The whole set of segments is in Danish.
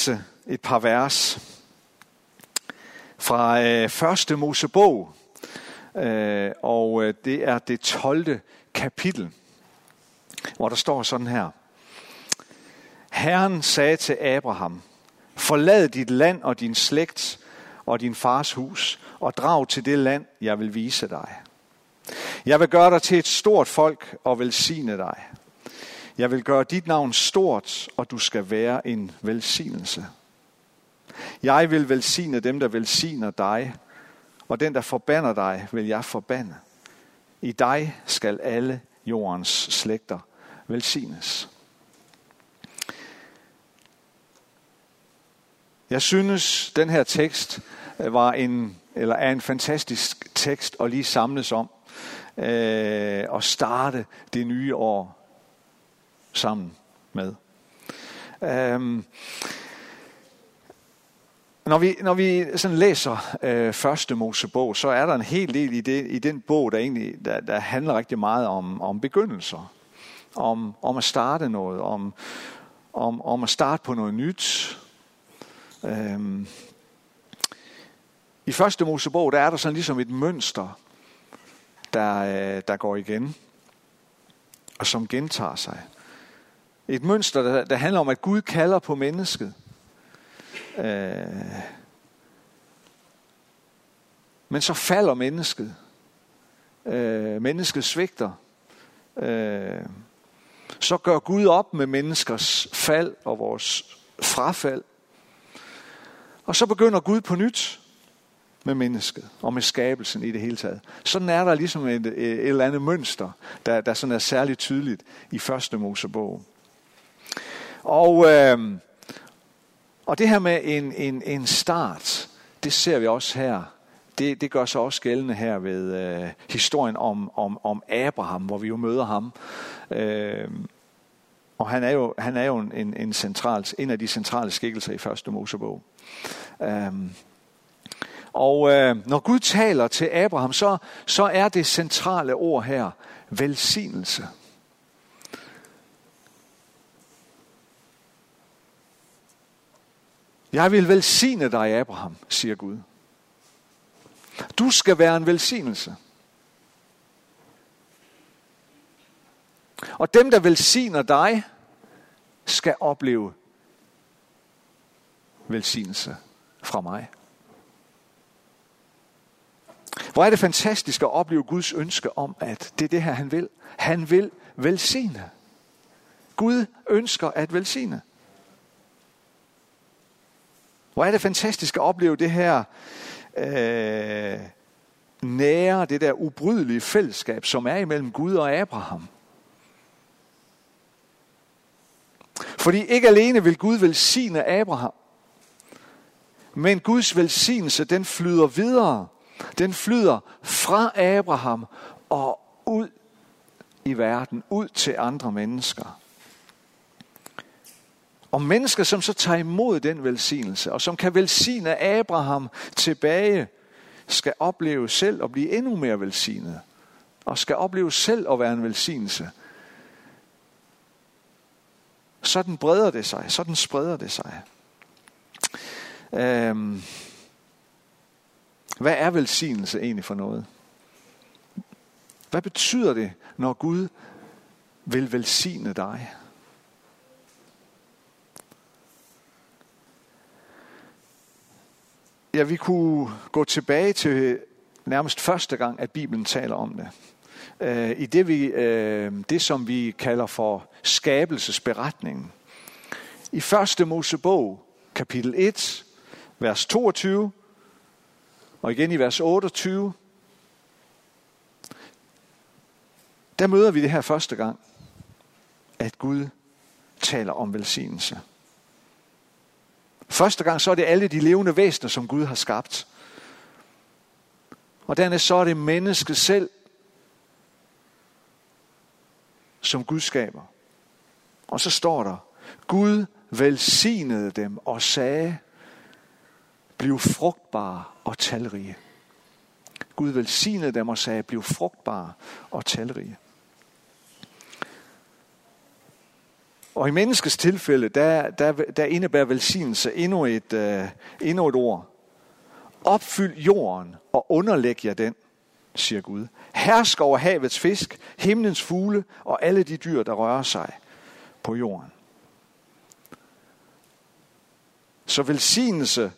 læse et par vers fra øh, første Mosebog, øh, og øh, det er det 12. kapitel, hvor der står sådan her. Herren sagde til Abraham, forlad dit land og din slægt og din fars hus, og drag til det land, jeg vil vise dig. Jeg vil gøre dig til et stort folk og velsigne dig. Jeg vil gøre dit navn stort, og du skal være en velsignelse. Jeg vil velsigne dem, der velsigner dig, og den, der forbander dig, vil jeg forbande. I dig skal alle jordens slægter velsignes. Jeg synes, den her tekst øh, var en, eller er en fantastisk tekst at lige samles om øh, og starte det nye år sammen med. Øhm, når vi, når vi sådan læser øh, første Mosebog, så er der en hel del i, det, i den bog, der egentlig der, der handler rigtig meget om, om begyndelser. Om, om at starte noget, om, om, om at starte på noget nyt. Øhm, I første Mosebog, der er der sådan ligesom et mønster, der, øh, der går igen, og som gentager sig. Et mønster, der, der handler om, at Gud kalder på mennesket. Øh, men så falder mennesket. Øh, mennesket svigter. Øh, så gør Gud op med menneskers fald og vores frafald. Og så begynder Gud på nyt med mennesket og med skabelsen i det hele taget. Sådan er der ligesom et, et eller andet mønster, der, der sådan er særligt tydeligt i første Mosebog. Og, øh, og det her med en, en, en start, det ser vi også her. Det, det gør sig også gældende her ved øh, historien om, om, om Abraham, hvor vi jo møder ham. Øh, og han er jo, han er jo en, en, central, en af de centrale skikkelser i første Mosebog. Øh, og øh, når Gud taler til Abraham, så, så er det centrale ord her velsignelse. Jeg vil velsigne dig, Abraham, siger Gud. Du skal være en velsignelse. Og dem, der velsigner dig, skal opleve velsignelse fra mig. Hvor er det fantastisk at opleve Guds ønske om, at det er det her, han vil. Han vil velsigne. Gud ønsker at velsigne. Hvor er det fantastisk at opleve det her øh, nære, det der ubrydelige fællesskab, som er imellem Gud og Abraham. Fordi ikke alene vil Gud velsigne Abraham, men Guds velsignelse, den flyder videre. Den flyder fra Abraham og ud i verden, ud til andre mennesker. Og mennesker, som så tager imod den velsignelse, og som kan velsigne Abraham tilbage, skal opleve selv at blive endnu mere velsignet. Og skal opleve selv at være en velsignelse. Sådan breder det sig. Sådan spreder det sig. Øhm, hvad er velsignelse egentlig for noget? Hvad betyder det, når Gud vil velsigne dig? Ja, vi kunne gå tilbage til nærmest første gang, at Bibelen taler om det. Øh, I det, vi, øh, det, som vi kalder for skabelsesberetningen. I første Mosebog, kapitel 1, vers 22, og igen i vers 28, der møder vi det her første gang, at Gud taler om velsignelse. Første gang så er det alle de levende væsener, som Gud har skabt. Og dernæst så er det mennesket selv, som Gud skaber. Og så står der, Gud velsignede dem og sagde, bliv frugtbare og talrige. Gud velsignede dem og sagde, bliv frugtbare og talrige. Og i menneskets tilfælde, der, der, der indebærer velsignelse endnu et, uh, endnu et ord. Opfyld jorden og underlæg jer den, siger Gud. Hersk over havets fisk, himlens fugle og alle de dyr, der rører sig på jorden. Så velsignelse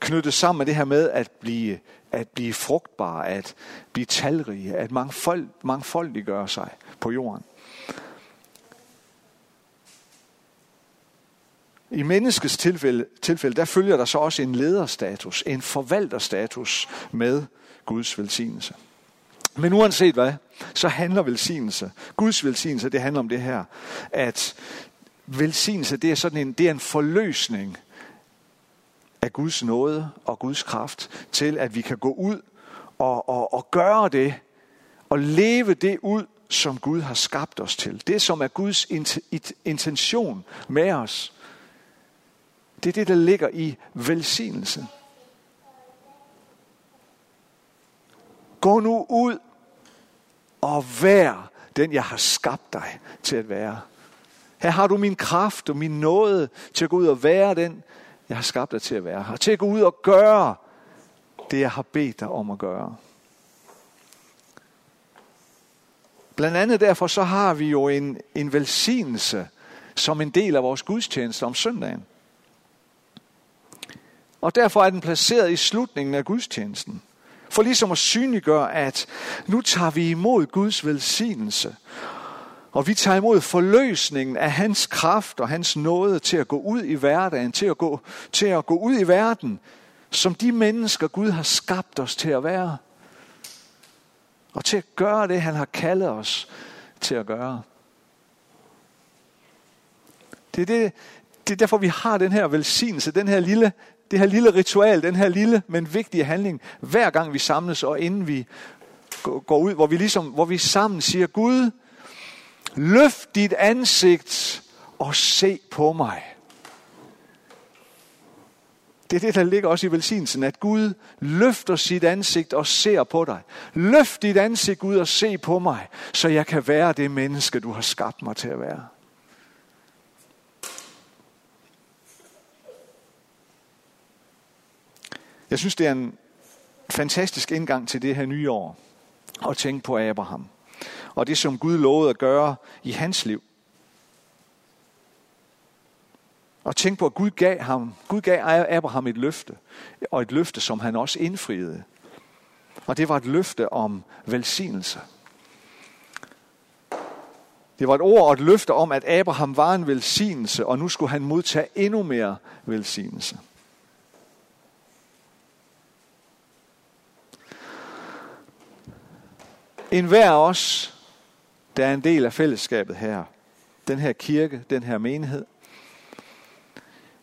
knyttes sammen med det her med at blive, at blive frugtbar, at blive talrige, at mangfold, mangfoldiggøre sig på jorden. I menneskets tilfælde, tilfælde, der følger der så også en lederstatus, en forvalterstatus med Guds velsignelse. Men uanset hvad, så handler velsignelse, Guds velsignelse, det handler om det her, at velsignelse, det er sådan en, det er en forløsning af Guds nåde og Guds kraft til, at vi kan gå ud og, og, og gøre det, og leve det ud, som Gud har skabt os til. Det, som er Guds intention med os. Det er det, der ligger i velsignelse. Gå nu ud og vær den, jeg har skabt dig til at være. Her har du min kraft og min nåde til at gå ud og være den, jeg har skabt dig til at være Og Til at gå ud og gøre det, jeg har bedt dig om at gøre. Blandt andet derfor så har vi jo en, en velsignelse som en del af vores gudstjeneste om søndagen. Og derfor er den placeret i slutningen af gudstjenesten. For ligesom at synliggøre, at nu tager vi imod Guds velsignelse. Og vi tager imod forløsningen af hans kraft og hans nåde til at gå ud i hverdagen, til at gå, til at gå ud i verden, som de mennesker Gud har skabt os til at være. Og til at gøre det, han har kaldet os til at gøre. Det er, det, det er derfor, vi har den her velsignelse, den her lille det her lille ritual, den her lille, men vigtige handling, hver gang vi samles, og inden vi går ud, hvor vi, ligesom, hvor vi sammen siger, Gud, løft dit ansigt og se på mig. Det er det, der ligger også i velsignelsen, at Gud løfter sit ansigt og ser på dig. Løft dit ansigt ud og se på mig, så jeg kan være det menneske, du har skabt mig til at være. Jeg synes, det er en fantastisk indgang til det her nye år at tænke på Abraham. Og det, som Gud lovede at gøre i hans liv. Og tænk på, at Gud gav, ham, Gud gav Abraham et løfte. Og et løfte, som han også indfriede. Og det var et løfte om velsignelse. Det var et ord og et løfte om, at Abraham var en velsignelse, og nu skulle han modtage endnu mere velsignelse. En hver af os, der er en del af fællesskabet her, den her kirke, den her menighed,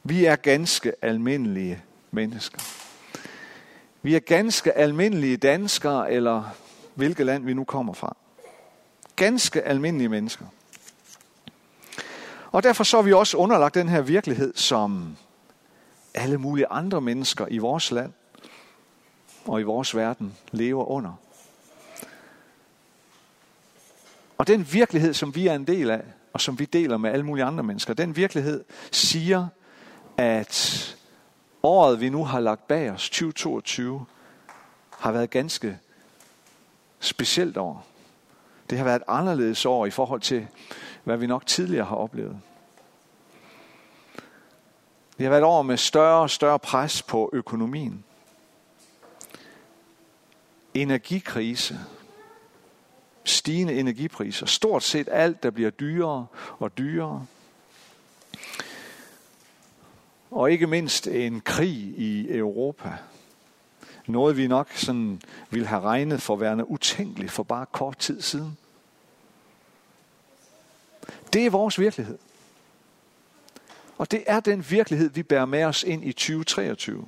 vi er ganske almindelige mennesker. Vi er ganske almindelige danskere, eller hvilket land vi nu kommer fra. Ganske almindelige mennesker. Og derfor så er vi også underlagt den her virkelighed, som alle mulige andre mennesker i vores land og i vores verden lever under. Og den virkelighed, som vi er en del af, og som vi deler med alle mulige andre mennesker, den virkelighed siger, at året, vi nu har lagt bag os, 2022, har været ganske specielt år. Det har været et anderledes år i forhold til, hvad vi nok tidligere har oplevet. Det har været et år med større og større pres på økonomien. Energikrise, stigende energipriser. Stort set alt, der bliver dyrere og dyrere. Og ikke mindst en krig i Europa. Noget vi nok sådan ville have regnet for værende utænkeligt for bare kort tid siden. Det er vores virkelighed. Og det er den virkelighed, vi bærer med os ind i 2023.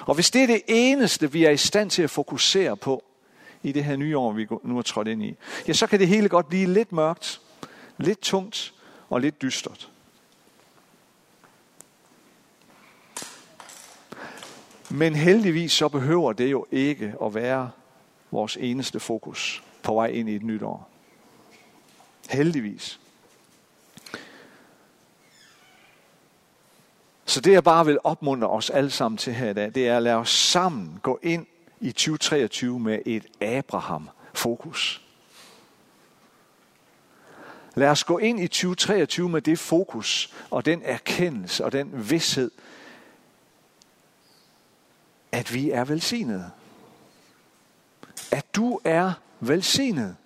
Og hvis det er det eneste, vi er i stand til at fokusere på, i det her nye år, vi nu er trådt ind i, ja, så kan det hele godt blive lidt mørkt, lidt tungt og lidt dystert. Men heldigvis så behøver det jo ikke at være vores eneste fokus på vej ind i et nyt år. Heldigvis. Så det jeg bare vil opmuntre os alle sammen til her i dag, det er at lade os sammen gå ind i 2023 med et Abraham-fokus. Lad os gå ind i 2023 med det fokus og den erkendelse og den vidshed, at vi er velsignede. At du er velsignet.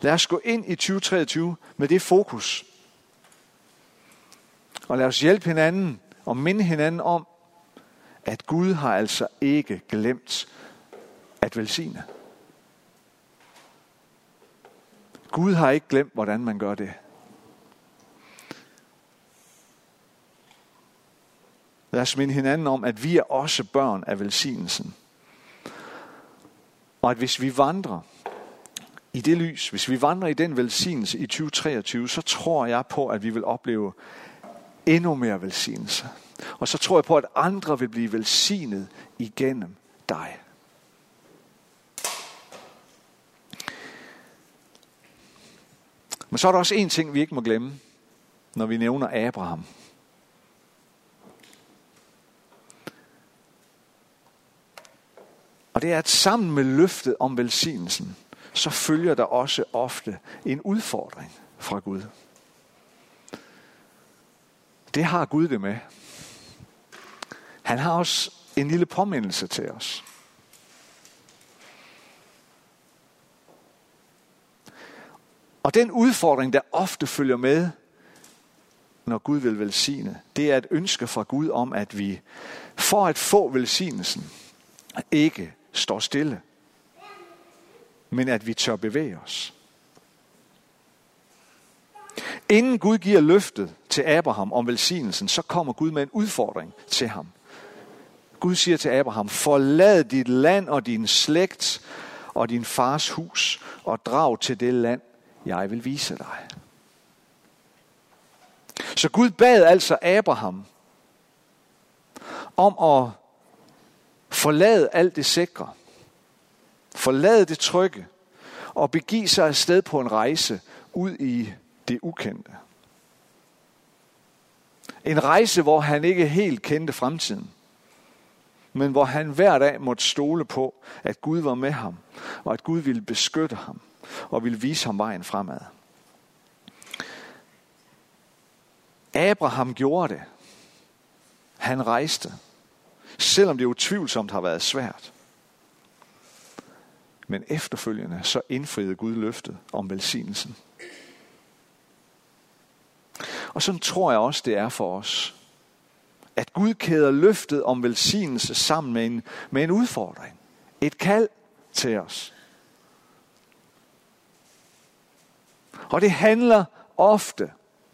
Lad os gå ind i 2023 med det fokus. Og lad os hjælpe hinanden og minde hinanden om, at Gud har altså ikke glemt at velsigne. Gud har ikke glemt, hvordan man gør det. Lad os minde hinanden om, at vi er også børn af velsignelsen. Og at hvis vi vandrer i det lys, hvis vi vandrer i den velsignelse i 2023, så tror jeg på, at vi vil opleve endnu mere velsignelse. Og så tror jeg på, at andre vil blive velsignet igennem dig. Men så er der også en ting, vi ikke må glemme, når vi nævner Abraham. Og det er, at sammen med løftet om velsignelsen, så følger der også ofte en udfordring fra Gud. Det har Gud det med. Han har også en lille påmindelse til os. Og den udfordring, der ofte følger med, når Gud vil velsigne, det er et ønske fra Gud om, at vi for at få velsignelsen, ikke står stille, men at vi tør bevæge os. Inden Gud giver løftet til Abraham om velsignelsen, så kommer Gud med en udfordring til ham. Gud siger til Abraham, forlad dit land og din slægt og din fars hus og drag til det land, jeg vil vise dig. Så Gud bad altså Abraham om at forlade alt det sikre, forlade det trygge og begive sig afsted på en rejse ud i det ukendte. En rejse, hvor han ikke helt kendte fremtiden, men hvor han hver dag måtte stole på, at Gud var med ham, og at Gud ville beskytte ham og ville vise ham vejen fremad. Abraham gjorde det. Han rejste, selvom det utvivlsomt har været svært. Men efterfølgende så indfriede Gud løftet om velsignelsen. Og sådan tror jeg også, det er for os. At Gud kæder løftet om velsignelse sammen med en, med en udfordring. Et kald til os. Og det handler ofte,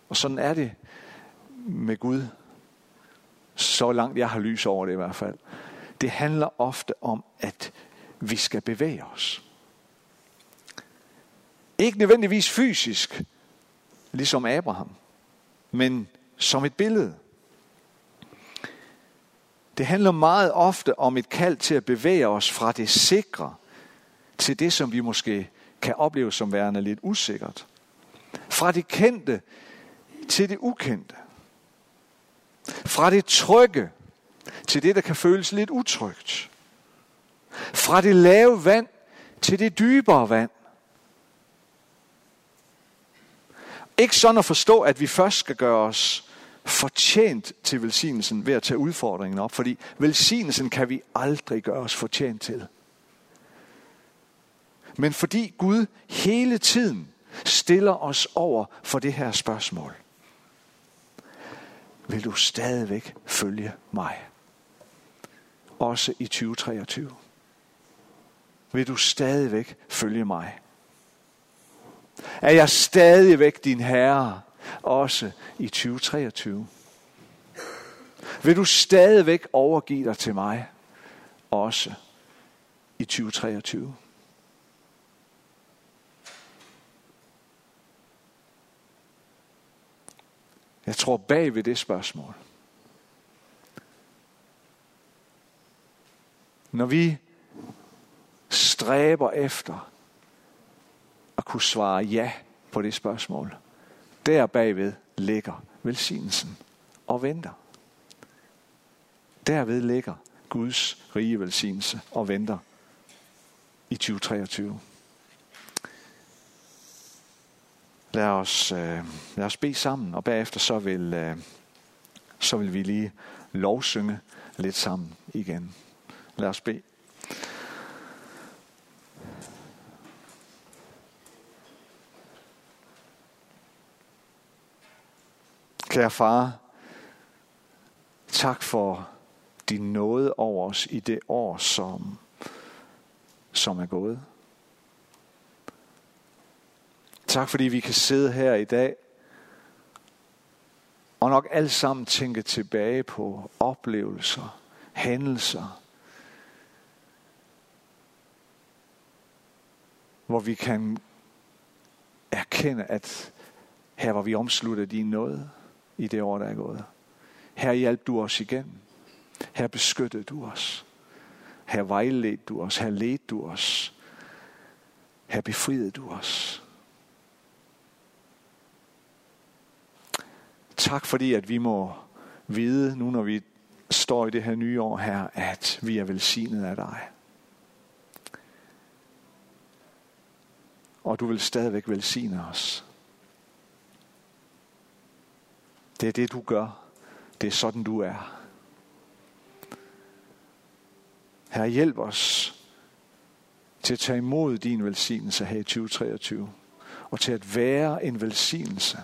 og sådan er det med Gud, så langt jeg har lys over det i hvert fald. Det handler ofte om, at vi skal bevæge os. Ikke nødvendigvis fysisk, ligesom Abraham, men som et billede. Det handler meget ofte om et kald til at bevæge os fra det sikre til det, som vi måske kan opleve som værende lidt usikkert. Fra det kendte til det ukendte. Fra det trygge til det, der kan føles lidt utrygt. Fra det lave vand til det dybere vand. Ikke sådan at forstå, at vi først skal gøre os fortjent til velsignelsen ved at tage udfordringen op, fordi velsignelsen kan vi aldrig gøre os fortjent til. Men fordi Gud hele tiden stiller os over for det her spørgsmål. Vil du stadigvæk følge mig? Også i 2023. Vil du stadigvæk følge mig? Er jeg stadigvæk din herre, også i 2023? Vil du stadigvæk overgive dig til mig, også i 2023? Jeg tror bag ved det spørgsmål. Når vi stræber efter at kunne svare ja på det spørgsmål. Der bagved ligger velsignelsen og venter. Derved ligger Guds rige velsignelse og venter i 2023. Lad os, øh, lad os bede sammen, og bagefter så vil, øh, så vil vi lige lovsynge lidt sammen igen. Lad os bede. Kære far, tak for din nåde over os i det år, som, som er gået. Tak fordi vi kan sidde her i dag og nok alle sammen tænke tilbage på oplevelser, hændelser, hvor vi kan erkende, at her var vi omsluttet i din nåde i det år, der er gået. Her hjalp du os igen. Her beskyttede du os. Her vejledte du os. Her ledte du os. Her befriede du os. Tak fordi, at vi må vide, nu når vi står i det her nye år her, at vi er velsignet af dig. Og du vil stadigvæk velsigne os. Det er det, du gør. Det er sådan, du er. Her hjælp os til at tage imod din velsignelse her i 2023. Og til at være en velsignelse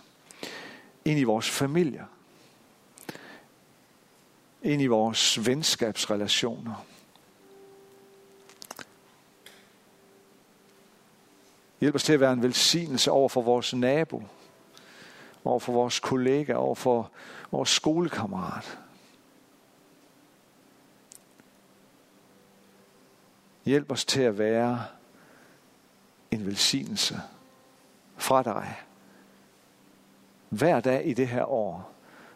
ind i vores familier. Ind i vores venskabsrelationer. Hjælp os til at være en velsignelse over for vores nabo over for vores kollega, over for vores skolekammerat. Hjælp os til at være en velsignelse fra dig. Hver dag i det her år,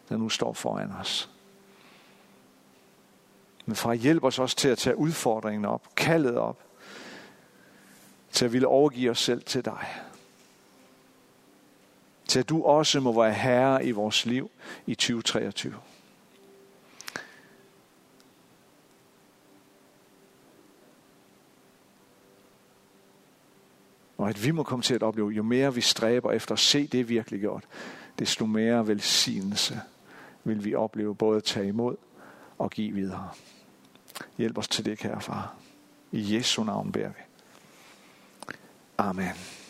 der nu står foran os. Men far, hjælp os også til at tage udfordringen op, kaldet op, til at ville overgive os selv til dig til at du også må være herre i vores liv i 2023. Og at vi må komme til at opleve, jo mere vi stræber efter at se det virkelig gjort, desto mere velsignelse vil vi opleve både at tage imod og give videre. Hjælp os til det, kære far. I Jesu navn beder vi. Amen.